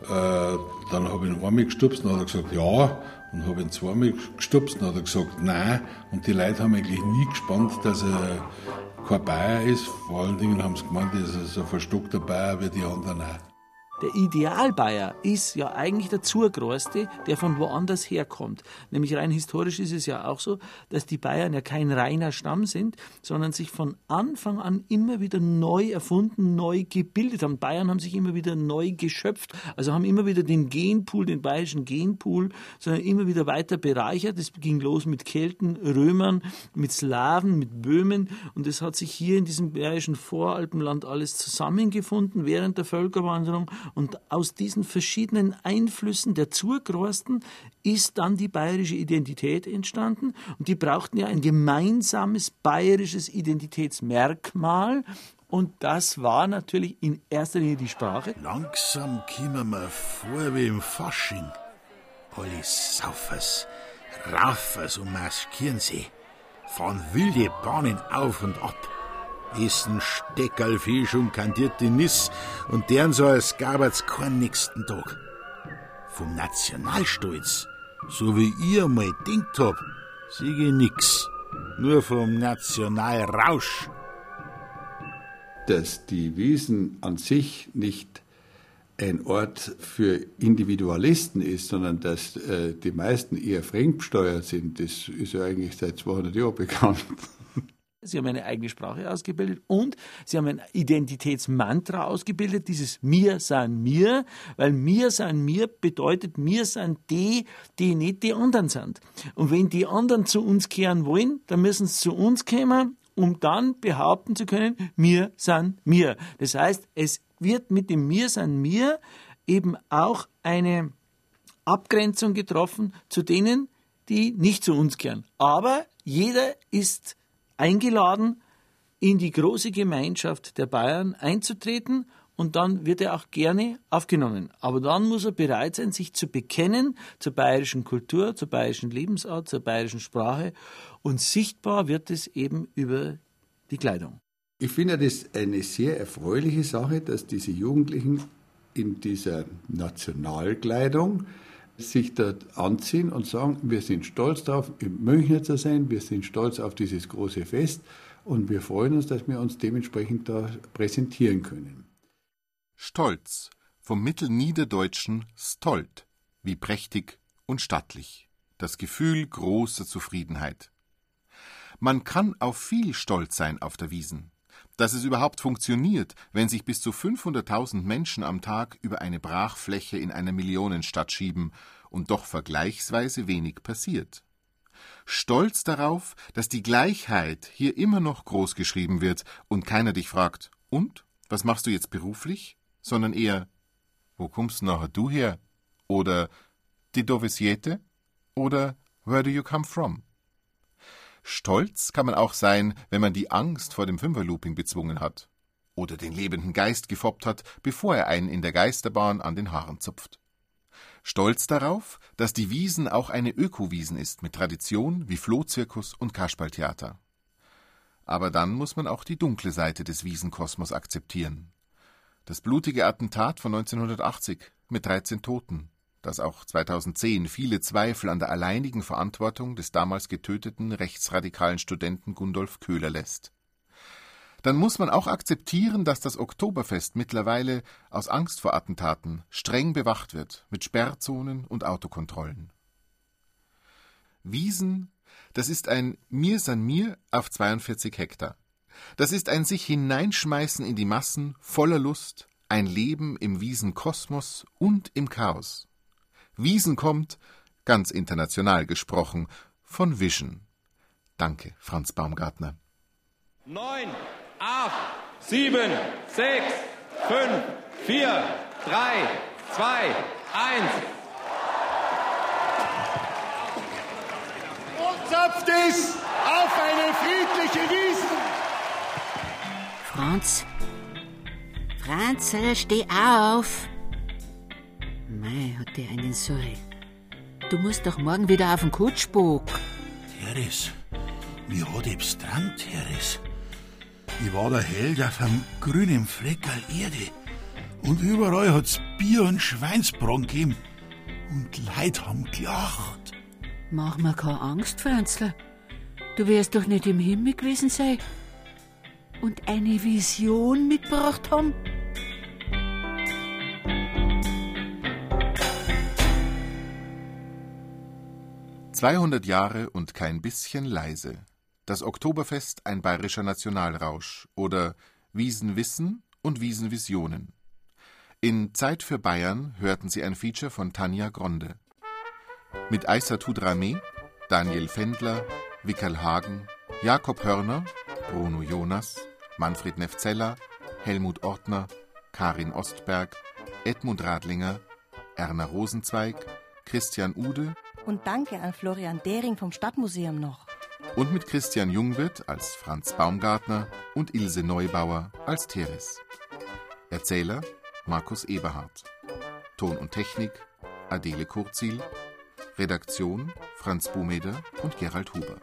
Äh, dann habe ich ihn einmal gestupst, dann hat er gesagt, ja. Und habe ihn zweimal gestupst, dann hat er gesagt, nein. Und die Leute haben eigentlich nie gespannt, dass er kein Bayer ist. Vor allen Dingen haben sie gemeint, er ist so ein verstockter Bayer wie die anderen auch. Der Idealbayer ist ja eigentlich der Zurgrößte, der von woanders herkommt. Nämlich rein historisch ist es ja auch so, dass die Bayern ja kein reiner Stamm sind, sondern sich von Anfang an immer wieder neu erfunden, neu gebildet haben. Bayern haben sich immer wieder neu geschöpft, also haben immer wieder den Genpool, den bayerischen Genpool, sondern immer wieder weiter bereichert. Es ging los mit Kelten, Römern, mit Slawen, mit Böhmen und es hat sich hier in diesem bayerischen Voralpenland alles zusammengefunden während der Völkerwanderung und aus diesen verschiedenen Einflüssen der Zurgrosten ist dann die bayerische Identität entstanden. Und die brauchten ja ein gemeinsames bayerisches Identitätsmerkmal. Und das war natürlich in erster Linie die Sprache. Langsam kommen wir vor wie im Fasching. Alle Saufers, Raufers und maskieren sie, fahren wilde Bahnen auf und ab essen Steckerlfisch und kandierte Nis und deren so als gab's keinen nächsten Tag. Vom Nationalstolz, so wie ihr mal denkt hab, siege nix. Nur vom Nationalrausch. Dass die Wiesen an sich nicht ein Ort für Individualisten ist, sondern dass äh, die meisten eher fremdbesteuert sind, das ist ja eigentlich seit 200 Jahren bekannt. Sie haben eine eigene Sprache ausgebildet und sie haben ein Identitätsmantra ausgebildet, dieses Mir sein mir, weil Mir sein mir bedeutet, mir sind die, die nicht die anderen sind. Und wenn die anderen zu uns kehren wollen, dann müssen sie zu uns kommen, um dann behaupten zu können, mir sind mir. Das heißt, es wird mit dem Mir sein mir eben auch eine Abgrenzung getroffen zu denen, die nicht zu uns kehren. Aber jeder ist eingeladen, in die große Gemeinschaft der Bayern einzutreten und dann wird er auch gerne aufgenommen. Aber dann muss er bereit sein, sich zu bekennen zur bayerischen Kultur, zur bayerischen Lebensart, zur bayerischen Sprache und sichtbar wird es eben über die Kleidung. Ich finde das eine sehr erfreuliche Sache, dass diese Jugendlichen in dieser Nationalkleidung sich dort anziehen und sagen, wir sind stolz darauf, im Münchner zu sein, wir sind stolz auf dieses große Fest und wir freuen uns, dass wir uns dementsprechend da präsentieren können. Stolz, vom Mittelniederdeutschen stolt, wie prächtig und stattlich, das Gefühl großer Zufriedenheit. Man kann auf viel stolz sein auf der Wiesen. Dass es überhaupt funktioniert, wenn sich bis zu 500.000 Menschen am Tag über eine Brachfläche in einer Millionenstadt schieben und doch vergleichsweise wenig passiert. Stolz darauf, dass die Gleichheit hier immer noch groß geschrieben wird und keiner dich fragt, und, was machst du jetzt beruflich? Sondern eher, wo kommst nachher du her? Oder, die Dovisiete? Oder, where do you come from? Stolz kann man auch sein, wenn man die Angst vor dem Fünferlooping bezwungen hat. Oder den lebenden Geist gefoppt hat, bevor er einen in der Geisterbahn an den Haaren zupft. Stolz darauf, dass die Wiesen auch eine Ökowiesen ist mit Tradition wie Flohzirkus und Kasperltheater. Aber dann muss man auch die dunkle Seite des Wiesenkosmos akzeptieren. Das blutige Attentat von 1980 mit 13 Toten, das auch 2010 viele Zweifel an der alleinigen Verantwortung des damals getöteten rechtsradikalen Studenten Gundolf Köhler lässt. Dann muss man auch akzeptieren, dass das Oktoberfest mittlerweile aus Angst vor Attentaten streng bewacht wird mit Sperrzonen und Autokontrollen. Wiesen, das ist ein Mir san mir auf 42 Hektar. Das ist ein sich hineinschmeißen in die Massen voller Lust, ein Leben im Wiesenkosmos und im Chaos. Wiesen kommt, ganz international gesprochen, von Vision. Danke, Franz Baumgartner. Neun, acht, sieben, sechs, fünf, vier, drei, zwei, eins. Und zapft es auf eine friedliche Wiesen. Franz, Franz, steh auf. Mei, hat der einen Sorry. Du musst doch morgen wieder auf den Kutschbock. Teres, mir hat Strand, Teres. Ich war der Held auf einem grünen Fleckerl Erde. Und überall hat's Bier und Schweinsbraten gegeben. Und Leute haben gelacht. Mach mir keine Angst, Franzler. Du wirst doch nicht im Himmel gewesen sein. Und eine Vision mitgebracht haben. 200 Jahre und kein bisschen leise. Das Oktoberfest ein bayerischer Nationalrausch oder Wiesenwissen und Wiesenvisionen. In Zeit für Bayern hörten Sie ein Feature von Tanja Gronde. Mit Aissatou Dramé, Daniel Fendler, Wickerl Hagen, Jakob Hörner, Bruno Jonas, Manfred Nefzeller, Helmut Ortner, Karin Ostberg, Edmund Radlinger, Erna Rosenzweig, Christian Ude Und danke an Florian Dering vom Stadtmuseum noch. und mit Christian Jungwirth als Franz Baumgartner und Ilse Neubauer als Teres. Erzähler Markus Eberhardt. Ton und Technik Adele Kurzil. Redaktion Franz Bumeder und Gerald Huber.